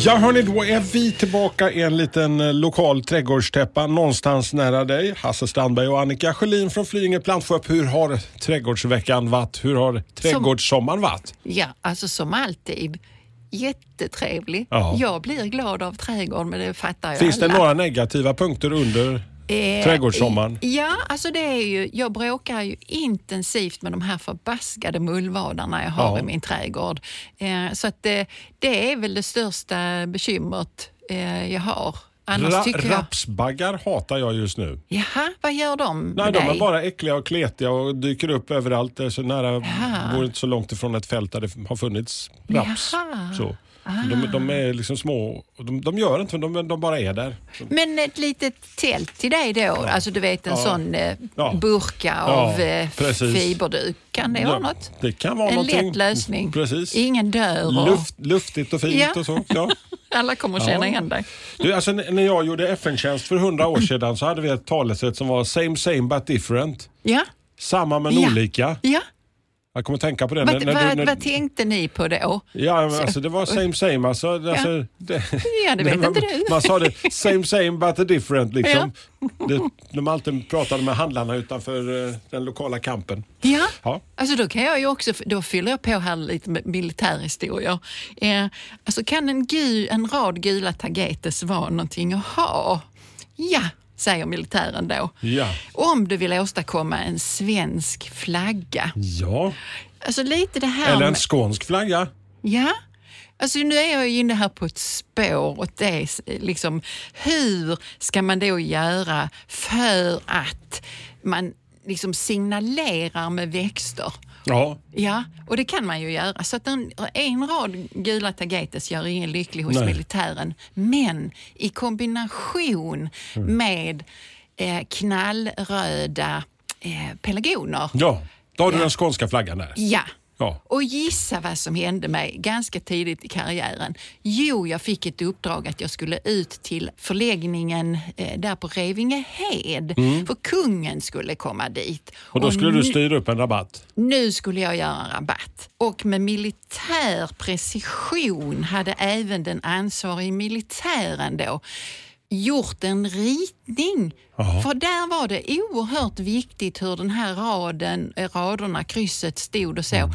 Ja hörni, då är vi tillbaka i en liten eh, lokal trädgårdstäppa någonstans nära dig. Hasse Strandberg och Annika Sjölin från Flyinge Plantshop. Hur har trädgårdsveckan varit? Hur har trädgårdssommaren varit? Ja, alltså som alltid. Jättetrevlig. Ja. Jag blir glad av trädgården, men det fattar ju Finns det alla. några negativa punkter under Eh, trädgårdssommaren? Ja, alltså det är ju, jag bråkar ju intensivt med de här förbaskade mullvadarna jag har Ja. i min trädgård. Eh, så att det, det är väl det största bekymret eh, jag har. Ra- jag... rapsbaggar hatar jag just nu. Jaha, vad gör de Nej, med de dig? är bara äckliga och kletiga och dyker upp överallt. Så nära, Jaha. bor inte så långt ifrån ett fält där det har funnits raps. Jaha. Så. De, de är liksom små. De, de gör inte, de, de bara är där. Men ett litet tält till dig då? Alltså du vet en Ja. sån eh, Ja. burka Ja, av eh, fiberduk. Kan det vara Ja, något? Det kan vara En någonting. lätt lösning. Precis. Ingen dör och Luft, luftigt och fint Ja. och så. Ja. alla kommer att känna Ja. igen dig. Du, alltså, när jag gjorde FN-tjänst för hundra år sedan så hade vi ett talesätt som var same same but different. Ja, Samma men Ja. olika. ja. Jag kommer tänka på det. Vad, när- vad, när- vad tänkte ni på då? Ja, men alltså det var same same. Alltså, alltså, det, Ja, det vet man, inte du. Man sa det same same but different liksom. Det, de alltid pratade med handlarna utanför eh, den lokala kampen. Ja. Ja. Alltså då kan jag ju också, då fyller jag på här lite med militärhistorier. Eh, alltså kan en, gul, en rad gula tagetes vara någonting att ha? Ja, säger militären då. Ja. Om du vill åstadkomma en svensk flagga. Ja. Alltså lite det här Eller en med- skånsk flagga. Ja, alltså nu är jag inne här på ett spår och det är liksom hur ska man då göra för att man liksom signalerar med växter? Ja. Ja, och det kan man ju göra. Så att en, en rad gula tagetes gör ingen lycklig hos Nej. militären. Men i kombination Mm. med eh, knallröda eh, pelargoner. Ja. Då har du Ja. den skånska flaggan där. Ja. Ja. Och gissa vad som hände mig ganska tidigt i karriären. Jo, jag fick ett uppdrag att jag skulle ut till förläggningen eh, där på Revingehed. För kungen skulle komma dit. Mm. Och då skulle du styra upp en rabatt. nu skulle jag göra en rabatt. Och med militär precision hade även den ansvarige militären då gjort en ritning. Jaha. För där var det oerhört viktigt hur den här raden, eh, raderna, krysset stod och så. Mm.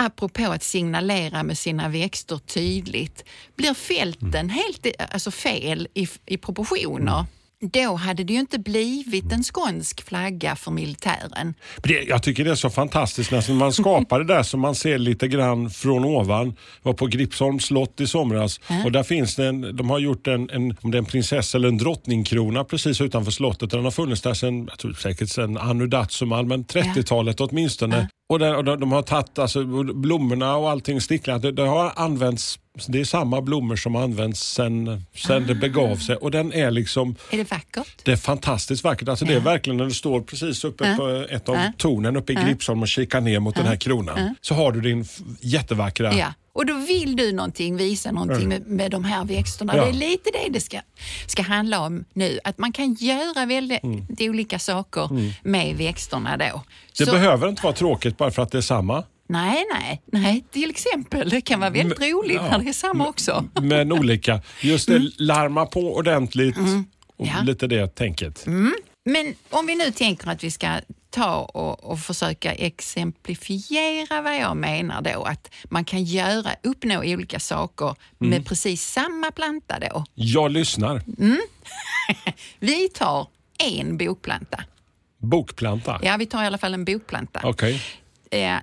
Apropå att signalera med sina växter tydligt. Blir fälten Mm. helt alltså fel i, i proportioner, då hade det ju inte blivit en skånsk flagga för militären. Det, jag tycker det är så fantastiskt när man skapar det där som man ser lite grann från ovan. Jag var på Gripsholms slott i somras och där finns det en, de har gjort en, en, om det är en prinsessa eller en drottningkrona precis utanför slottet. Den har funnits där sedan, jag tror säkert sedan Anno Dazumal, men 30-talet åtminstone. Och, där, och de, de har tagit alltså, blommorna och allting sticklat. Det, det har använts, det är samma blommor som har använts sen, sen det begav sig och den är liksom Är det vackert? det är fantastiskt vackert. Alltså Det är verkligen när du står precis uppe Ja. på ett av Ja. tornen uppe i Gripsholm och kikar ner mot den här kronan. Så har du din jättevackra... Ja. Och då vill du någonting, visa någonting med, med de här växterna. Ja. Det är lite det det ska, ska handla om nu. Att man kan göra väldigt olika saker med växterna då. Mm. Det Så- behöver inte vara tråkigt bara för att det är samma. Nej, nej, nej. Till exempel. Det kan vara väldigt roligt ja. när det är samma också. Men olika. Just det, larma på ordentligt. Och Mm. Ja. Mm. Lite det tänket. Men om vi nu tänker att vi ska ta och, och försöka exemplifiera vad jag menar då. Att man kan göra, uppnå olika saker Mm. med precis samma planta då. Jag lyssnar. Vi tar en bokplanta. Bokplanta. Ja, vi tar i alla fall en bokplanta. Okej. Eh,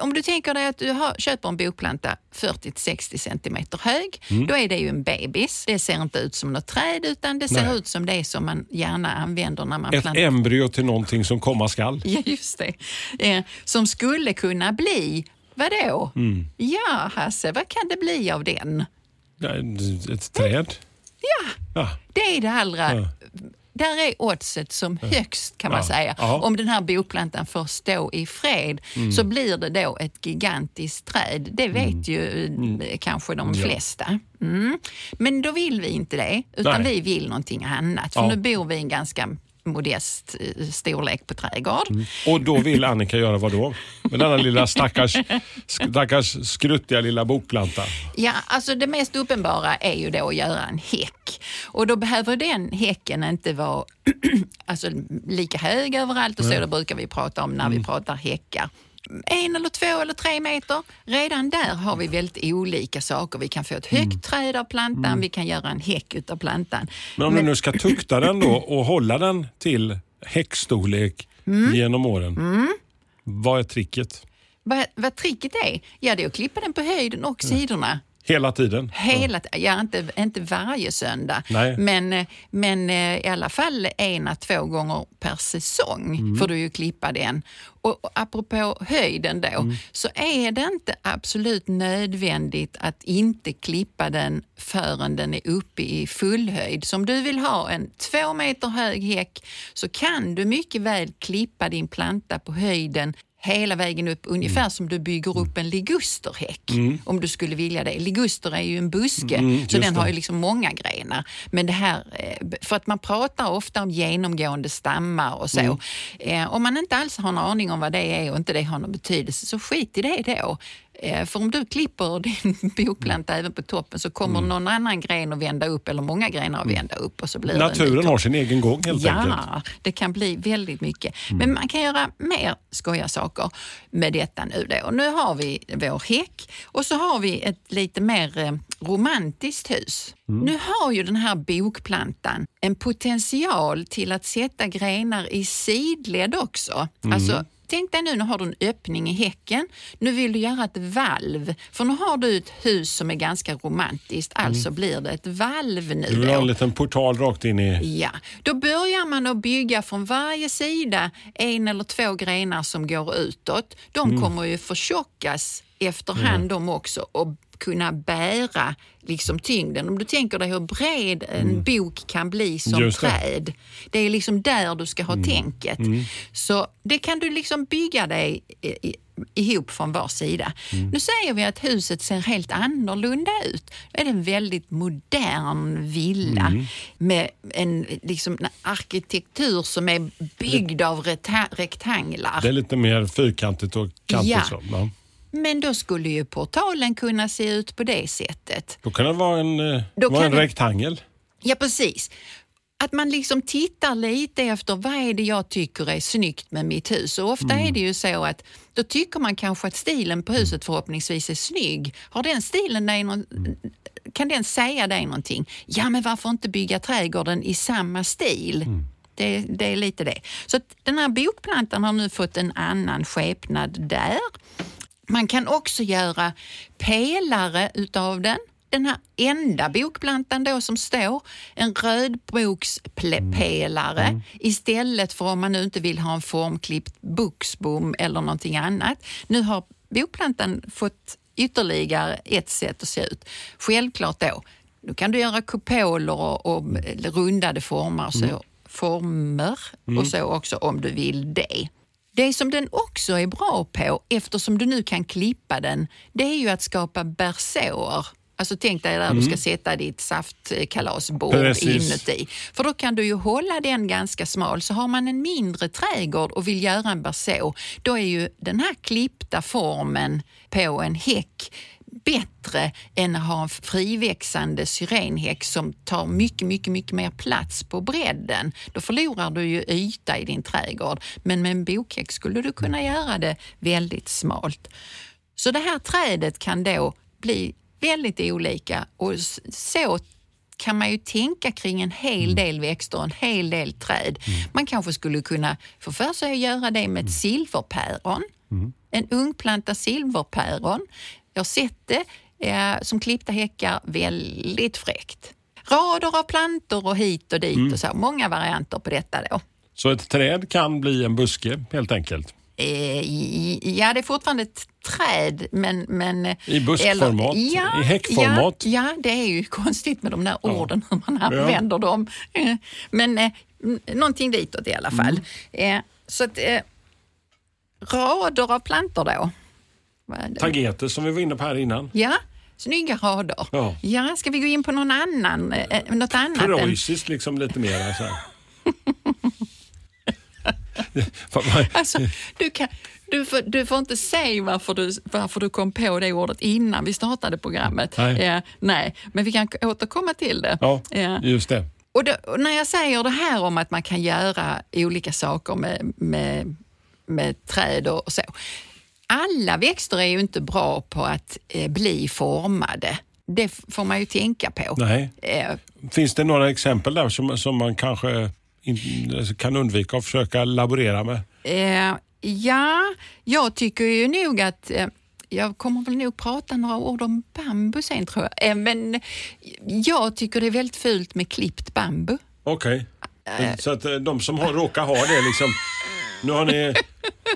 om du tänker dig att du har, köper en bokplanta 40-60 centimeter hög, då är det ju en bebis. Det ser inte ut som något träd utan det ser Nej. ut som det som man gärna använder när man Ett planterar. embryo till någonting som komma skall. Ja, just det. Eh, som skulle kunna bli, vadå? Mm. Ja, Hasse, vad kan det bli av den? Ett träd. Ja, Ja. det är det allra... Ja. Där är oddset som högst kan man Ja. säga. Ja. Om den här bokplantan får stå i fred Mm. så blir det då ett gigantiskt träd. Det vet Mm. ju eh, kanske de flesta. Mm. Men då vill vi inte det, utan Nej. vi vill någonting annat. För Ja. nu bor vi i en ganska modest eh, storlek på trädgård. Och då vill Annika göra vad då? Med denna lilla stackars, stackars skruttiga lilla bokplanta. Ja, alltså det mest uppenbara är ju då att göra en häck. Och då behöver den häcken inte vara alltså, lika hög överallt och så. Det brukar vi prata om när vi pratar häckar. En eller två eller tre meter. Redan där har vi väldigt olika saker. Vi kan få ett högt träd av plantan, vi kan göra en häck utav plantan. Men om du nu ska tukta den då och hålla den till häckstorlek Mm. genom åren. Vad är tricket? Vad, vad tricket är? Ja, det är att klippa den på höjden och sidorna. Hela tiden? Hela, ja, inte, inte varje söndag, Nej. men, men eh, i alla fall en à två gånger per säsong får du ju klippa den. Och, och apropå höjden då, så är det inte absolut nödvändigt att inte klippa den förrän den är uppe i full höjd. Så om du vill ha en två meter hög häck så kan du mycket väl klippa din planta på höjden hela vägen upp, ungefär som du bygger upp en ligusterhäck. Om du skulle vilja det. Liguster är ju en buske, så just den har det. ju liksom många grenar. Men det här, eh, för att man pratar ofta om genomgående stammar och så. Eh, Om man inte alls har en aning om vad det är och inte det har någon betydelse, så skit i det då. Eh, För om du klipper din bokplanta även på toppen så kommer någon annan gren att vända upp eller många grenar att vända upp och så blir Naturen har sin egen gång helt enkelt. Mm. Ja, det kan bli väldigt mycket. Men man kan göra mer skoja saker med detta nu då. Nu har vi vår häck och så har vi ett lite mer eh, romantiskt hus. Mm. Nu har ju den här bokplantan en potential till att sätta grenar i sidled också. Mm. Alltså, Tänk dig nu, nu har du en öppning i häcken. Nu vill du göra ett valv. För nu har du ett hus som är ganska romantiskt, alltså blir det ett valv nu. Mm. Du vill ha en liten portal rakt in i... Ja, då börjar man att bygga från varje sida en eller två grenar som går utåt. De Mm. kommer ju förtjockas efterhand de också och kunna bära liksom tyngden. Om du tänker dig hur bred en bok kan bli som Mm. Just det. Mm. träd. Det är liksom där du ska ha tänket. Så det kan du liksom bygga dig i- ihop från var sida. Mm. Nu säger vi att huset ser helt annorlunda ut. Det är en väldigt modern villa Mm. med en, liksom, en arkitektur som är byggd av rekta- rektanglar. Det är lite mer fyrkantigt och kantigt. Ja. Så. Ja. Men då skulle ju portalen kunna se ut på det sättet. Då kan det vara en, eh, Då vara en det- rektangel. Ja, precis. Att man liksom tittar lite efter vad är det jag tycker är snyggt med mitt hus. Och ofta är det ju så att då tycker man kanske att stilen på huset förhoppningsvis är snygg. Har den stilen dig någon, kan den säga dig någonting? Ja, men varför inte bygga trädgården i samma stil? Det, det är lite det. Så den här bokplantan har nu fått en annan skepnad där. Man kan också göra pelare utav den. Den här enda bokplantan då som står, en rödbokspelare istället för om man nu inte vill ha en formklippt buxbom eller någonting annat. Nu har bokplantan fått ytterligare ett sätt att se ut. Självklart då, nu kan du göra kupoler och, och rundade former, så, former och så också om du vill det. Det som den också är bra på, eftersom du nu kan klippa den, det är ju att skapa bersåer. Alltså tänk dig där du ska sätta ditt saftkalasbord Precis. inuti. För då kan du ju hålla den ganska smal. Så har man en mindre trädgård och vill göra en berså, då är ju den här klippta formen på en häck bättre än att ha en friväxande syrenhäck som tar mycket, mycket, mycket mer plats på bredden. Då förlorar du ju yta i din trädgård. Men med en bokhäck skulle du kunna göra det väldigt smalt. Så det här trädet kan då bli väldigt olika och så kan man ju tänka kring en hel del växter och en hel del träd. Man kanske skulle kunna få för sig att göra det med ett silverpäron. En ungplanta silverpäron. Jag har sett det eh, som klippta häckar, väldigt fräckt. Rader av plantor och hit och dit och så. Många varianter på detta då. Så ett träd kan bli en buske helt enkelt. Eh, ja, det är fortfarande ett träd, men... men I buskformat? I häckformat? Ja, ja, det är ju konstigt med de där orden, hur man använder dem. Eh, Men eh, någonting ditåt i alla fall. Mm. Eh, så att, eh, rader av plantor då. Tagetes som vi var inne på här innan. Ja, snygga rader. Ja. Ja, ska vi gå in på någon annan, eh, något annat? än- Preussiskt liksom lite mer. Så här. Fan, vad- Alltså, du, kan, du, får, du får inte säga varför du, varför du kom på det ordet innan vi startade programmet. Nej. Eh, nej, men vi kan återkomma till det. ja, Eh, just det. och, då, och när jag säger det här om att man kan göra olika saker med, med, med träd och så. Alla växter är ju inte bra på att eh, bli formade. Det får man ju tänka på. Nej. Eh, Finns det några exempel där som, som man kanske kan undvika att försöka laborera med? Eh, ja, jag tycker ju nog att eh, jag kommer väl nog prata några ord om bambu sen tror jag. Eh, men jag tycker det är väldigt fult med klippt bambu. Okej. Så att eh, de som har, råkar ha det liksom. Nu, har ni,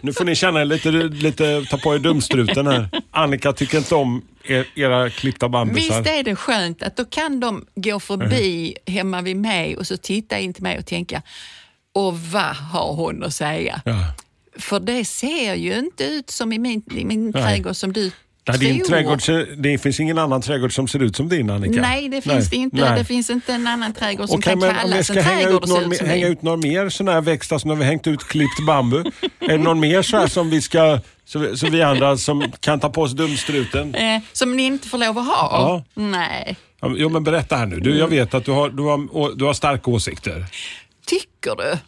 nu får ni känna lite, lite, ta på er dumstruten här. Annika tycker inte om er, era klippta bambusar. Visst är det skönt att då kan de gå förbi hemma vid mig och så titta in till mig och tänka, och vad har hon att säga? Ja. För det ser ju inte ut som i min, i min trädgård som du Nej, din trädgård, det finns ingen annan trädgård som ser ut som din Annika. Nej, det finns det inte. Nej. Det finns inte en annan trädgård som Okej, kan men om vi kallas ska en hänga trädgård ut, någon, ut hänga ut några mer sådana här växter som när vi hängt ut klippt bambu. är det någon mer så här som vi ska, så, vi- så vi andra som kan ta på oss dumstruten? Eh, som ni inte får lov att ha? Ja. Nej. Jo men berätta här nu. Du, jag vet att du har, du har, du har starka åsikter. Tycker du?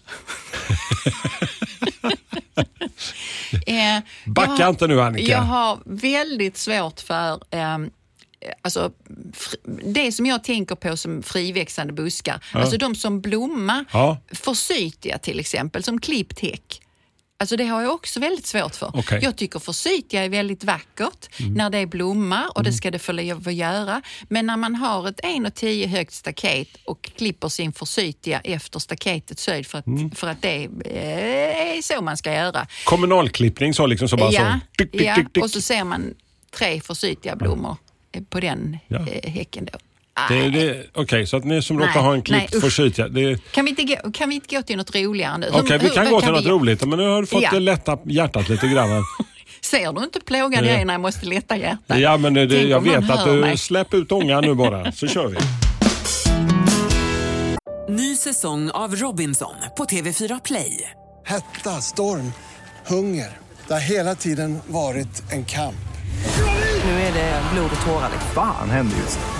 eh, Backa jag- inte nu, Annika. Jag har väldigt svårt för ehm, Alltså, det som jag tänker på som friväxande buskar, alltså de som blommar, Ja. forsythia till exempel, som klippt häck. Alltså det har jag också väldigt svårt för. Mm. Jag tycker forsythia är väldigt vackert när det blommar och det ska det få lov att göra. Men när man har ett 1,10 högt staket och klipper sin forsythia efter staketets höjd för att, Mm. för att det eh, är så man ska göra. Kommunalklippning så liksom så bara ja, så. Tick, tick, ja. tick. och så ser man tre forsythia blommor på den Ja. eh, häcken då. Det, Nej. det, Okej, så att ni som Nej, råkar ha en nej, klippt forsythia. det- Kan vi, inte gå, kan vi inte gå till något roligare nu? Okej, Hur- vi hur- kan vad gå till något vi- roligt. Men nu har du fått Ja. lätta hjärtat lite grann. Ser du inte plågad jag är när jag måste lätta hjärtat? Ja, men det, Tänk jag vet att du... mig. Släpp ut ångan nu bara, så kör vi. Ny säsong av Robinson på TV4 Play. Hetta, storm, hunger. Det har hela tiden varit en kamp. Nu är det blod och tårar. liksom. Fan händer just nu.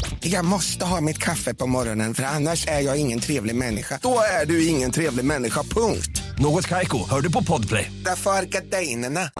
Jag måste ha mitt kaffe på morgonen för annars är jag ingen trevlig människa. Då är du ingen trevlig människa, punkt. Något Kaiko, hör du på Podplay. Därför är gardinerna.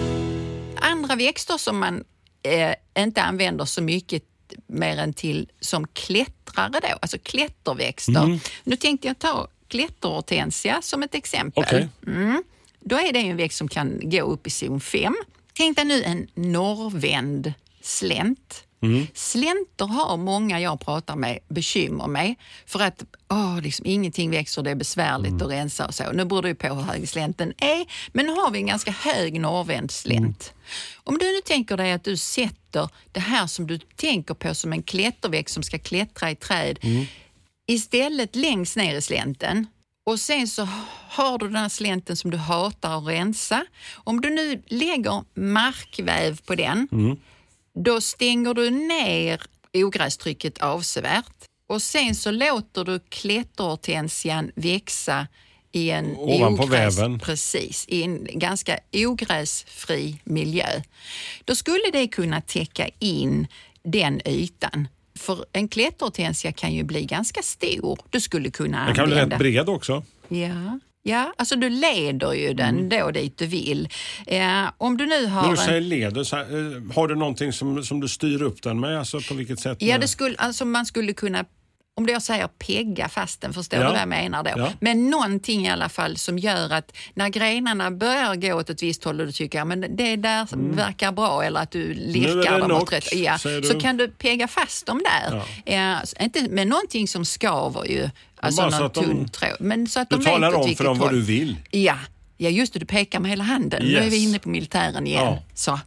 Andra växter som man eh, inte använder så mycket mer än till som klättrare då, alltså klätterväxter. Mm. Nu tänkte jag ta klätterhortensia som ett exempel. Okej. Mm. Då är det en växt som kan gå upp i zon 5. Tänk dig nu en norrvänd slänt. Mm. Slänter har många jag pratar med bekymmer med för att åh, liksom, ingenting växer, det är besvärligt Mm. att rensa och så. Nu beror det ju på hur hög slänten är, men nu har vi en ganska hög norrvänd slänt. Om du nu tänker dig att du sätter det här som du tänker på som en klätterväxt som ska klättra i träd istället längst ner i slänten och sen så har du den här slänten som du hatar att rensa. Om du nu lägger markväv på den, då stänger du ner ogrästrycket avsevärt och sen så låter du klätterhortensian växa i en Ovanpå ogräs, väven. Precis, i en ganska ogräsfri miljö. Då skulle det kunna täcka in den ytan. För en klätterhortensia kan ju bli ganska stor. Du skulle kunna Den kan bli rätt bred också. Ja. Ja, alltså du leder ju den då dit du vill. Eh, om du nu har Mm. När du en... säger leder, så här, eh, har du någonting som, som du styr upp den med? Alltså på vilket sätt? Ja, det skulle, alltså man skulle kunna om jag säger pegga fast den, förstår Ja. du vad jag menar då? Ja. Men någonting i alla fall som gör att när grenarna börjar gå åt ett visst håll och du tycker ja, men det där verkar bra eller att du Mm. Lirkar dem åt rätt ja, så kan du pegga fast dem där. Eh, så inte med någonting som skaver ju, alltså någon att tunn tråd. Men så att Du de talar om för dem vad du vill. Ja, ja just det, du pekar med hela handen. Nu är Yes. vi inne på militären igen. Ja. Så.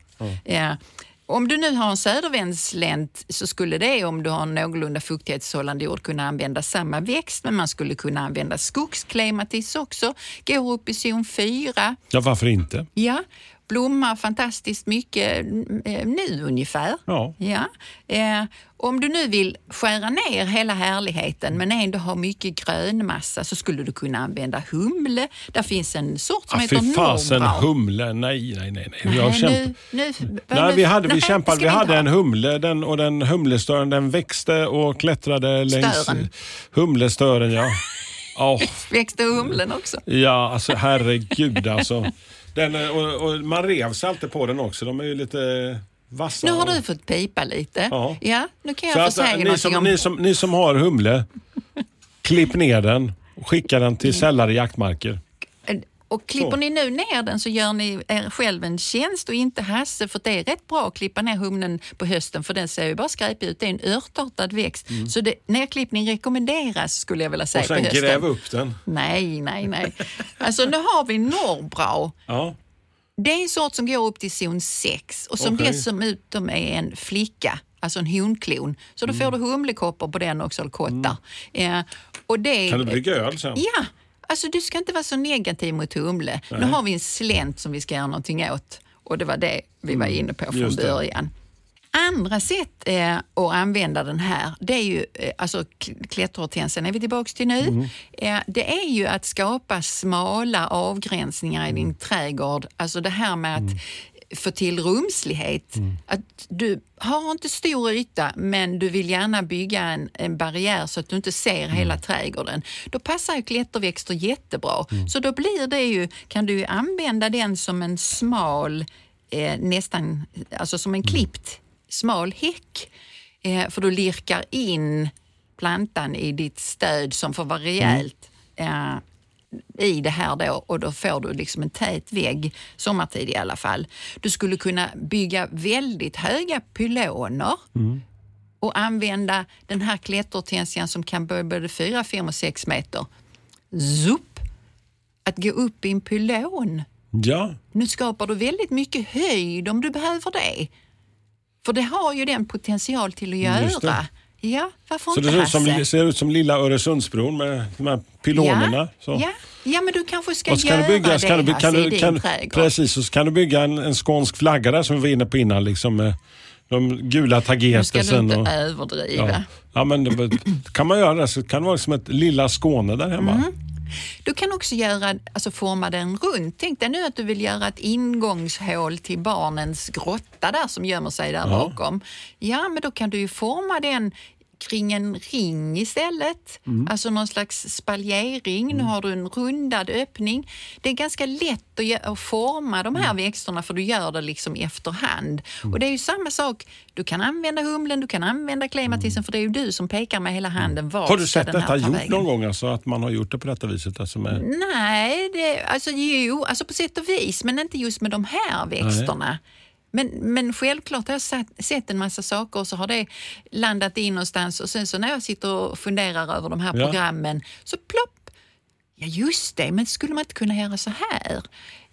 Ja. Om du nu har en södervändslänt så skulle det, om du har en någorlunda fuktighetshållande jord, kunna använda samma växt, men man skulle kunna använda skogsklimatis också. Går upp i zon 4. Ja, varför inte? Ja, blommar fantastiskt mycket eh, nu ungefär. Ja. Ja. Eh, om du nu vill skära ner hela härligheten men ändå ha mycket grönmassa så skulle du kunna använda humle. Där finns en sort som Ah, heter fy fasen, humle. Nej, nej, nej. nej. Nej, Jag kämp- nu, nu, Nej, vi hade, vi nej, kämpade. Vi hade ha. en humle den, och den humlestören den växte och klättrade längs Stören. humlestören. Ja. Åh, Växte humlen också? ja, alltså herregud alltså. Den, eh, och, och man rev sig alltid på den också. De är ju lite vassa. Nu har du fått pipa lite. Ja. nu kan jag Så få att, säga eh, ni, som, om... ni, som, ni som har humle, klipp ner den och skicka den till sällare jaktmarker. Och klipper Så. ni nu ner den så gör ni er själv en tjänst och inte Hasse för det är rätt bra att klippa ner humlen på hösten för den ser ju bara skräpig ut. Det är en örtartad växt. Så det, nerklippning rekommenderas skulle jag vilja säga Mm. Och sen gräv upp den. Nej, nej, nej. Alltså nu har vi norrbrau. Ja. Det är en sort som går upp till zon 6 och som Okej. dessutom är en flicka, alltså en honklon. Så då Mm. får du humlekoppor på den också, eller kottar. Eh, och det, Kan du brygga öl sen? Ja, alltså du ska inte vara så negativ mot humle. Nu har vi en slänt som vi ska göra någonting åt och det var det vi var inne på från Mm. början. Andra sätt eh, att använda den här, det är ju, eh, alltså k- klätterhortensen är vi tillbaka till nu. Mm. Eh, det är ju att skapa smala avgränsningar i Mm. din trädgård. Alltså det här med att få till rumslighet. Mm. Att du har inte stor yta men du vill gärna bygga en, en barriär så att du inte ser Mm. hela trädgården. Då passar ju klätterväxter jättebra. Mm. Så då blir det ju, kan du använda den som en smal, eh, nästan, alltså som en Mm. klippt smal häck. Eh, för du lirkar in plantan i ditt stöd som får vara rejält eh, i det här då och då får du liksom en tät vägg, sommartid i alla fall. Du skulle kunna bygga väldigt höga pyloner och använda den här klätterhortensian som kan börja både 4, 5 och 6 meter. Zup! Att gå upp i en pylon. Ja. Nu skapar du väldigt mycket höjd om du behöver det. För det har ju den potential till att göra. Ja, varför Så det inte ser ut, som, ser ut som lilla Öresundsbron med de här pylonerna. Ja, Så. ja. ja, men du kanske ska Och så kan göra du bygga, det kan du, kan du, kan, precis, och så kan du bygga en, en skånsk flagga där som vi var inne på innan. Liksom, med de gula Nu ska du tagetesen. inte Och, överdriva. ja. ja, men det, kan man göra det så kan det vara som ett lilla Skåne där hemma. Mm. Du kan också göra, alltså forma den runt. Tänk dig nu att du vill göra ett ingångshål till barnens grotta där som gömmer sig där Ja. bakom. Ja, men då kan du ju forma den kring en ring istället. Mm. Alltså någon slags spaljering. Nu har du en rundad öppning. Det är ganska lätt att, forma de Mm. här växterna för du gör det liksom efterhand. Och det är ju samma sak. Du kan använda humlen, du kan använda klematisen för det är ju du som pekar med hela handen. Var Mm. Har du sett detta ta gjort vägen? någon gång? Alltså, att man har gjort det på detta viset? Alltså med, Nej, det, alltså jo, alltså på sätt och vis, men inte just med de här växterna. Men, men självklart har jag sett, sett en massa saker och så har det landat in någonstans och sen så när jag sitter och funderar över de här Ja. programmen så plopp, ja just det, men skulle man inte kunna göra så här?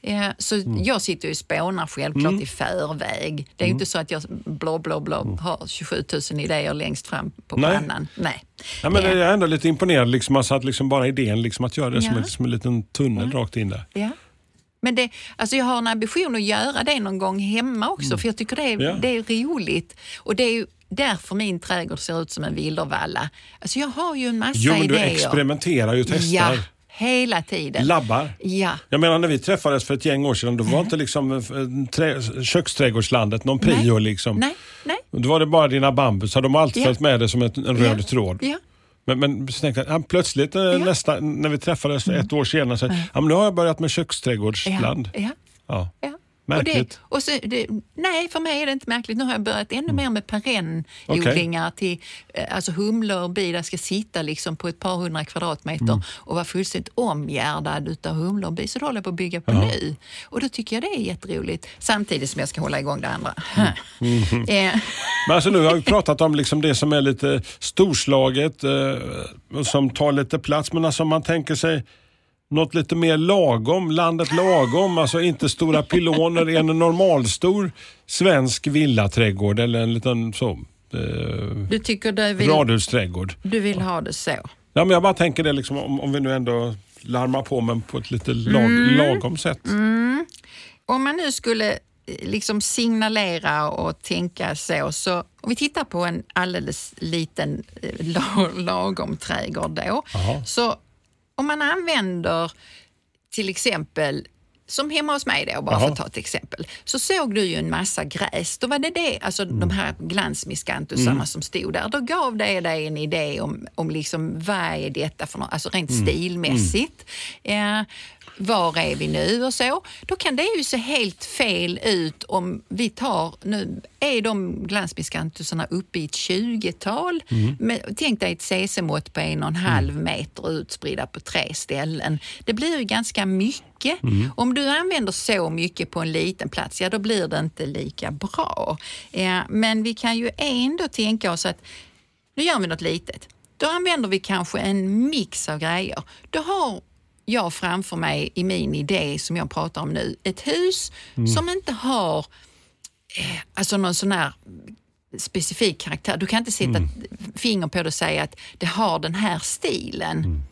Eh, så Mm. jag sitter ju och spånar självklart i förväg. Det är ju inte så att jag blå, blå, blå har 27 000 idéer längst fram på Mm. Nej. pannan. Nej. ja, men Jag är ändå lite imponerad liksom, alltså, att liksom bara idén liksom, att göra det som, Ja. en, som en liten tunnel rakt in där. Men det, alltså jag har en ambition att göra det någon gång hemma också, för jag tycker det är, Mm. Ja. det är roligt. Och det är därför min trädgård ser ut som en vildervalla. Alltså jag har ju en massa Jo, men du idéer. experimenterar ju och testar. Ja, hela tiden. Labbar. Ja. Jag menar när vi träffades för ett gäng år sedan, då var inte liksom eh, trä, köksträdgårdslandet någon prio. Nej. Liksom. Nej, nej. Då var det bara dina bambus, så de har alltid Ja. följt med dig som ett, en röd ja. tråd. Ja. Men, men så tänkte jag, ja, plötsligt eh, nästa, när vi träffades ett år senare, så, ja, men nu har jag börjat med köksträdgårdsland. Ja, ja, Ja. Ja. Och Märkligt. det, och så, det, nej, för mig är det inte märkligt. Nu har jag börjat ännu mer med perennodlingar till eh, alltså humlor och bi. Där ska sitta liksom på ett par hundra kvadratmeter och vara fullständigt omgärdad utav humlor och bi. Så det håller jag på att bygga på nu. Och då tycker jag det är jätteroligt. Samtidigt som jag ska hålla igång det andra. Eh, Men alltså nu har vi pratat om liksom det som är lite storslaget eh, och som tar lite plats. Men alltså om man tänker sig något lite mer lagom, landet lagom, alltså inte stora pyloner i en normalstor svensk villaträdgård eller en liten så, eh, du tycker du vill, radhusträdgård. du vill ha det så? Ja, men jag bara tänker det liksom, om, om vi nu ändå larmar på men på ett lite lag, Mm. lagom sätt. Om man nu skulle eh, liksom signalera och tänka så, så om vi tittar på en alldeles liten eh, la- lagom trädgård då. Jaha. Så om man använder till exempel som hemma hos mig då, bara för Jaha. att ta ett exempel, så såg du ju en massa gräs. Då var det det, alltså Mm. de här glansmiskantusarna som stod där. Då gav det dig en idé om, om liksom, vad är detta för något, alltså rent Mm. stilmässigt. Eh, var är vi nu och så. Då kan det ju se helt fel ut om vi tar, nu är de glansmiskantusarna uppe i ett 20-tal. Men Tänk dig ett cc-mått på en och en halv meter utspridda på tre ställen. Det blir ju ganska mycket. Om du använder så mycket på en liten plats, ja då blir det inte lika bra. Eh, men vi kan ju ändå tänka oss att nu gör vi något litet. Då använder vi kanske en mix av grejer. Då har jag framför mig i min idé som jag pratar om nu, ett hus som inte har eh, alltså någon sån här specifik karaktär. Du kan inte sätta finger på det och säga att det har den här stilen.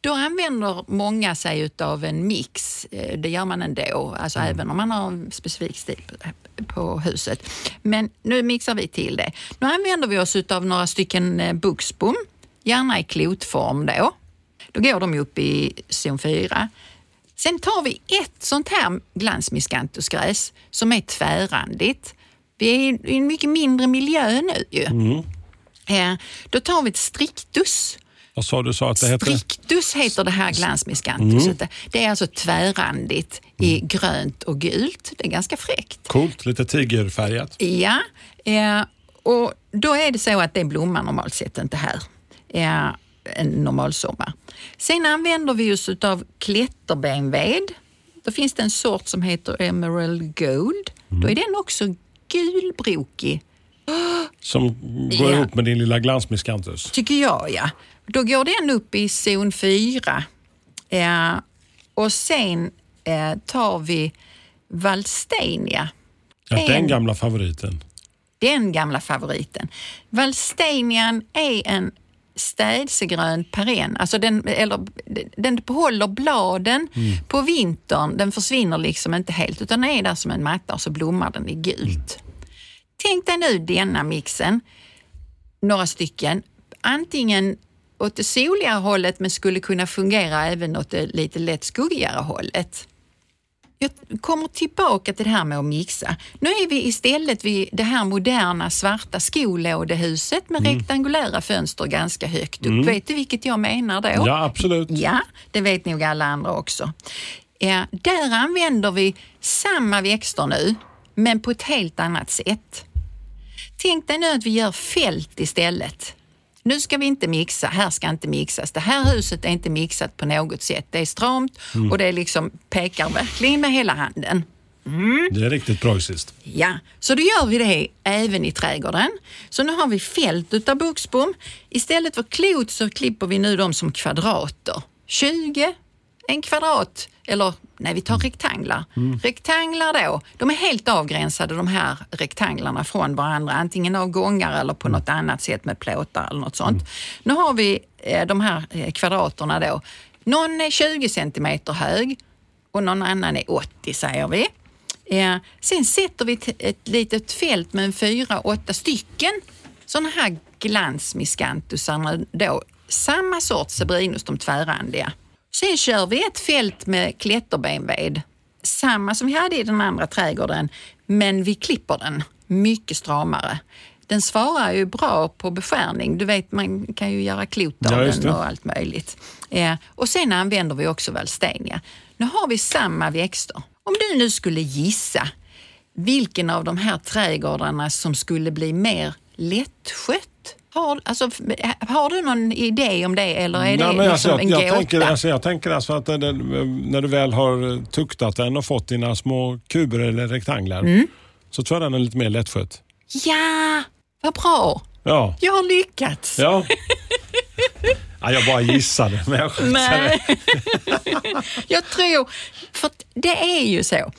Då använder många sig utav en mix. Eh, Det gör man ändå, alltså även om man har en specifik stil på- huset. Men nu mixar vi till det. Nu använder vi oss utav några stycken eh, buxbom, gärna i klotform då. Då går de upp i zon 4. Sen tar vi ett sånt här glansmiskantusgräs som är tvärrandigt. Vi är i en mycket mindre miljö nu ju. Eh, Då tar vi ett strictus. Vad sa du sa att det hette? Strictus heter det här glansmiskantuset. Det är alltså tvärrandigt i grönt och gult. Det är ganska fräckt. Coolt, lite tigerfärgat. Ja, eh, och då är det så att det blommar normalt sett inte här. Eh, en normal sommar. Sen använder vi oss av klätterbenved. Då finns det en sort som heter Emerald Gold. Då är den också gulbrokig, Som går Ja. ihop med din lilla glansmiskantus. tycker jag. ja. Då går den upp i zon 4. Eh, och sen eh, tar vi Valstenia. Ja, den En- gamla favoriten. den gamla favoriten. Valstenian är en städsegrön perenn. Alltså den, eller, den behåller bladen på vintern. Den försvinner liksom inte helt utan är där som en matta och så blommar den i gult. Tänk dig nu denna mixen, några stycken, antingen åt det soligare hållet men skulle kunna fungera även åt det lite lätt skuggigare hållet. Jag kommer tillbaka till det här med att mixa. Nu är vi istället vid det här moderna svarta skolådehuset med rektangulära fönster ganska högt upp. Vet du vilket jag menar då? Ja, absolut. Ja, det vet nog alla andra också. Ja, där använder vi samma växter nu, men på ett helt annat sätt. Tänk dig nu att vi gör fält istället. Nu ska vi inte mixa, här ska inte mixas. Det här huset är inte mixat på något sätt. Det är stramt och det liksom pekar verkligen med hela handen. Det är riktigt preussiskt. Ja, så då gör vi det även i trädgården. Så nu har vi fält utav buxbom. Istället för klot så klipper vi nu dem som kvadrater. 20, en kvadrat, eller nej vi tar rektanglar. Rektanglar då, de är helt avgränsade de här rektanglarna från varandra, antingen av gångar eller på något annat sätt med plåtar eller något sånt. Nu har vi eh, de här eh, kvadraterna då. Någon är 20 centimeter hög och någon annan är 80 säger vi. Eh, sen sätter vi ett, ett litet fält med en fyra, åtta stycken sådana här glansmiskantusarna då. Samma sorts Sebrinus, de tvärrandiga. Sen kör vi ett fält med klätterbenved. Samma som vi hade i den andra trädgården, men vi klipper den mycket stramare. den svarar ju bra på beskärning. Du vet, man kan ju göra klot av Ja, den och allt möjligt. Eh, och sen använder vi också valstenia. Nu har vi samma växter. Om du nu skulle gissa vilken av de här trädgårdarna som skulle bli mer lättskött? Har, alltså, f- har du någon idé om det eller är det Nej, men liksom alltså, en jag, jag, gåta? tänker, alltså, jag tänker alltså att den, när du väl har tuktat den och fått dina små kuber eller rektanglar Mm. så tror jag den är lite mer lättskött. Ja, vad bra! Ja. Jag har lyckats. ja. ja jag bara gissade, men jag. Nej. jag tror, för det är ju så.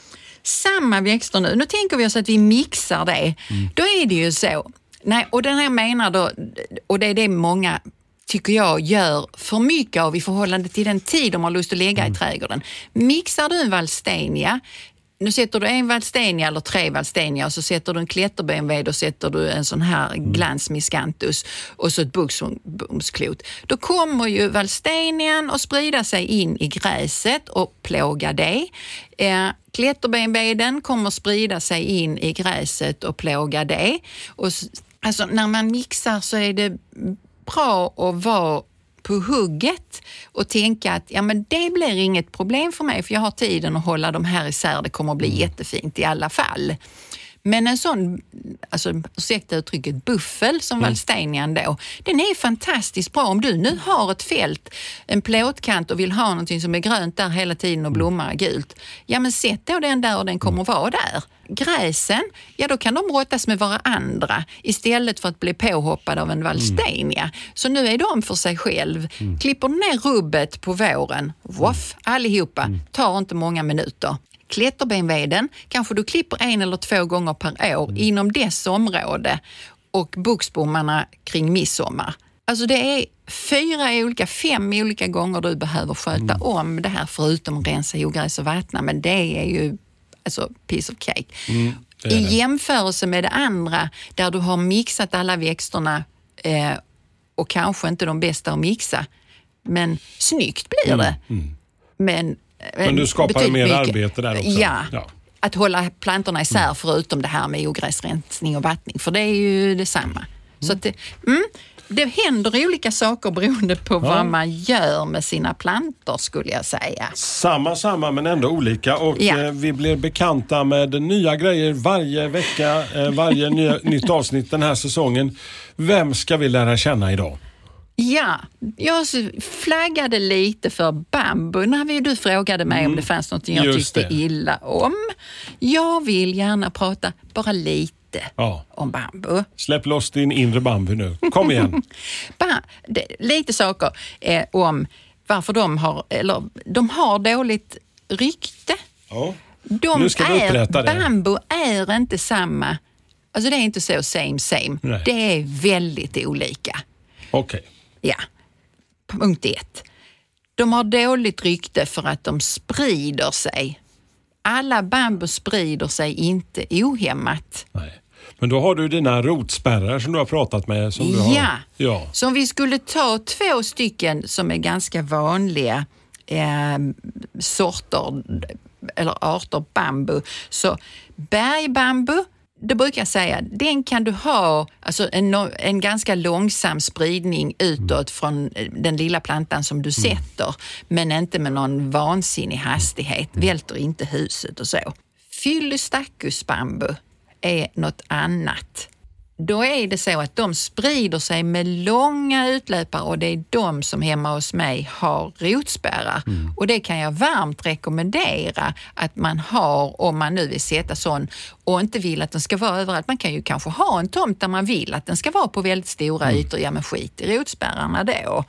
Samma växter nu, nu tänker vi oss att vi mixar det. Då är det ju så. Nej, och den här menar då, och det är det många tycker jag gör för mycket av i förhållande till den tid de har lust att lägga i trädgården. Mixar du en valstenia nu sätter du en valstenia eller tre valstenia och så sätter du en klätterbenved och sätter du en sån här glans miscanthus och så ett buxbomsklot. Då kommer ju valstenian att sprida sig in i gräset och plåga det. Eh, klätterbenveden kommer sprida sig in i gräset och plåga det. Och, alltså, när man mixar så är det bra att vara på hugget och tänka att ja, men det blir inget problem för mig för jag har tiden att hålla de här isär. Det kommer att bli jättefint i alla fall. Men en sån, alltså, ursäkta uttrycket, buffel som valstenian då, den är fantastiskt bra. Om du nu har ett fält, en plåtkant och vill ha någonting som är grönt där hela tiden och blommar gult, ja men sätt då den där och den kommer att vara där. Gräsen, ja då kan de brottas med varandra istället för att bli påhoppade av en valstenia. Så nu är de för sig själv. Klipper du ner rubbet på våren, voff, allihopa, tar inte många minuter. Klätterbenveden kanske du klipper en eller två gånger per år inom dess område och buxbommarna kring midsommar. Alltså det är fyra olika, fem olika gånger du behöver sköta om det här förutom rensa ogräs och vattna, men det är ju alltså piece of cake. det är I det. jämförelse med det andra där du har mixat alla växterna eh, och kanske inte de bästa att mixa, men snyggt blir det. Men, Mm, Men du skapar mer mycket- arbete där också. Ja, Ja. att hålla plantorna isär förutom det här med ogräsrensning och vattning, för det är ju detsamma. Så att det, mm, det händer olika saker beroende på vad man gör med sina plantor skulle jag säga. Samma, samma men ändå olika och Ja. eh, vi blir bekanta med nya grejer varje vecka, eh, varje nya, nytt avsnitt den här säsongen. Vem ska vi lära känna idag? Ja, jag flaggade lite för bambu när vi, du frågade mig om det fanns något jag Mm. just tyckte det. illa om. Jag vill gärna prata bara lite Ja. om bambu. Släpp loss din inre bambu nu. Kom igen. Lite saker eh, om varför de har, eller, de har dåligt rykte. Ja. De Nu ska är, upprätta det. Bambu är inte samma, alltså det är inte så same same. Nej. Det är väldigt olika. Okej. Ja, punkt ett. De har dåligt rykte för att de sprider sig. Alla bambu sprider sig inte ohämmat. Nej. Men då har du dina rotspärrar som du har pratat med. Som du har. Ja. ja. Så om vi skulle ta två stycken som är ganska vanliga eh, sorter eller arter bambu. Så bergbambu, det brukar jag säga, den kan du ha alltså en, en ganska långsam spridning utåt från eh, den lilla plantan som du sätter, men inte med någon vansinnig hastighet. Välter inte huset och så. Fyllostacus bambu är något annat. Då är det så att de sprider sig med långa utlöpare och det är de som hemma hos mig har rotspärrar. Och det kan jag varmt rekommendera att man har om man nu vill sätta sån och inte vill att den ska vara överallt. Man kan ju kanske ha en tomt där man vill att den ska vara på väldigt stora ytor. Ja, men skit i rotspärrarna då.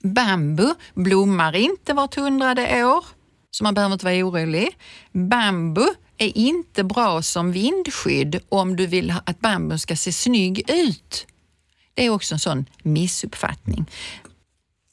Bambu blommar inte vart hundrade år, så man behöver inte vara orolig. Bambu är inte bra som vindskydd om du vill att bambun ska se snygg ut. Det är också en sån missuppfattning.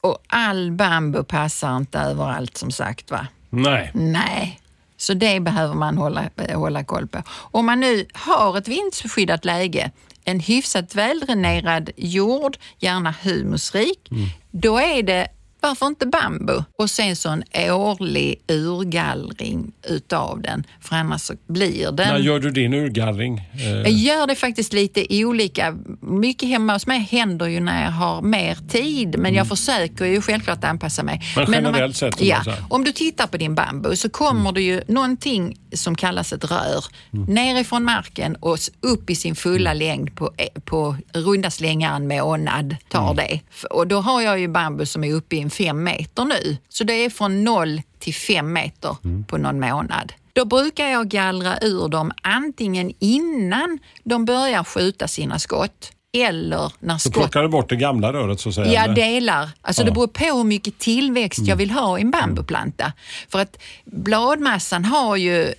Och all bambu passar inte överallt som sagt va? Nej. Nej, så det behöver man hålla, hålla koll på. Om man nu har ett vindskyddat läge, en hyfsat väldränerad jord, gärna humusrik, då är det varför inte bambu? Och sen så en årlig urgallring utav den, för annars så blir den... När gör du din urgallring? Eh, Jag gör det faktiskt lite olika. Mycket hemma hos mig händer ju när jag har mer tid, men jag försöker ju självklart anpassa mig. Men om man- generellt sett, om Ja, man säger. om du tittar på din bambu så kommer det ju någonting som kallas ett rör nerifrån marken och upp i sin fulla längd på, eh, på runda slängar en månad tar det. F- Och då har jag ju bambu som är uppe i en fem meter nu. Så det är från noll till fem meter på någon månad. Då brukar jag gallra ur dem antingen innan de börjar skjuta sina skott eller när så skott plockar du bort det gamla röret så att säga? Ja, eller? delar. Alltså Det Ja. beror på hur mycket tillväxt jag vill ha i en bambuplanta. För att bladmassan har ju,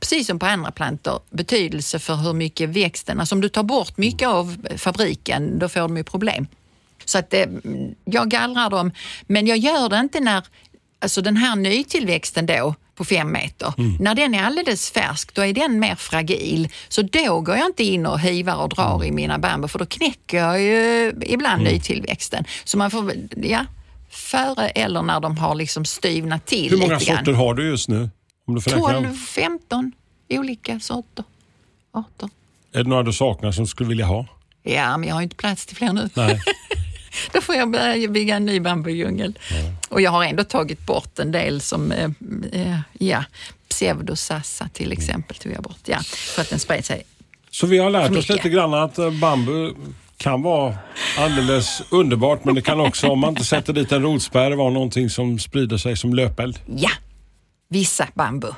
precis som på andra plantor, betydelse för hur mycket växten... Alltså om du tar bort mycket av fabriken, då får de ju problem. Så att eh, jag gallrar dem, men jag gör det inte när alltså den här nytillväxten då på fem meter, när den är alldeles färsk, då är den mer fragil. Så då går jag inte in och hivar och drar i mina bambu, för då knäcker jag ju ibland nytillväxten. Så man får, ja, före eller när de har liksom styvnat till Hur många sorter har du just nu? Om du får räkna 12, dem. 15 olika sorter. Arter. Är det några du saknar som du skulle vilja ha? Ja, men jag har ju inte plats till fler nu. Nej. Då får jag börja bygga en ny bambudjungel. Och jag har ändå tagit bort en del som, eh, eh, ja, pseudosassa till exempel tog jag bort. Ja, för att den spred sig. Så vi har lärt oss lite grann att eh, bambu kan vara alldeles underbart men det kan också, om man inte sätter dit en rotspärr, vara någonting som sprider sig som löpeld. Ja, vissa bambu.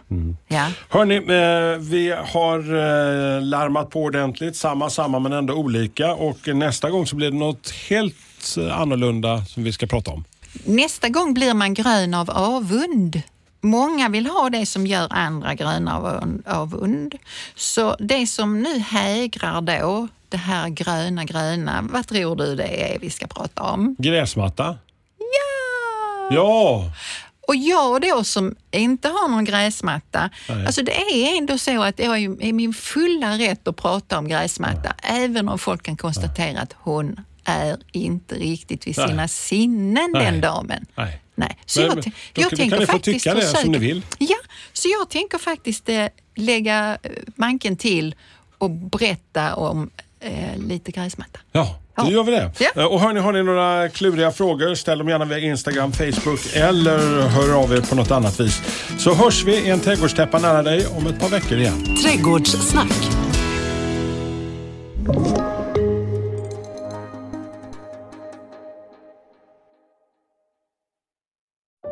Ja. Hörni, eh, vi har eh, larmat på ordentligt. Samma, samma men ändå olika. Och nästa gång så blir det något helt eh, annorlunda som vi ska prata om. Nästa gång blir man grön av avund. Många vill ha det som gör andra gröna av avund. Så det som nu hägrar då, det här gröna gröna, vad tror du det är vi ska prata om? Gräsmatta? Ja! Ja! Och jag då som inte har någon gräsmatta, Nej. alltså det är ändå så att jag är min fulla rätt att prata om gräsmatta, även om folk kan konstatera att hon är inte riktigt vid Nej. sina sinnen Nej. den damen. Nej. Nej. Så Men- jag, men jag kan- tänker kan ni få faktiskt tycka det försöka, som ni vill. Ja, så jag tänker faktiskt eh, lägga eh, manken till och berätta om eh, lite gräsmatta. Ja, då gör vi det. Ja. Eh, Och hörni, har ni några kluriga frågor, ställ dem gärna via Instagram, Facebook eller hör av er på något annat vis. Så hörs vi i en trädgårdstäppa nära dig om ett par veckor igen. Trädgårdssnack.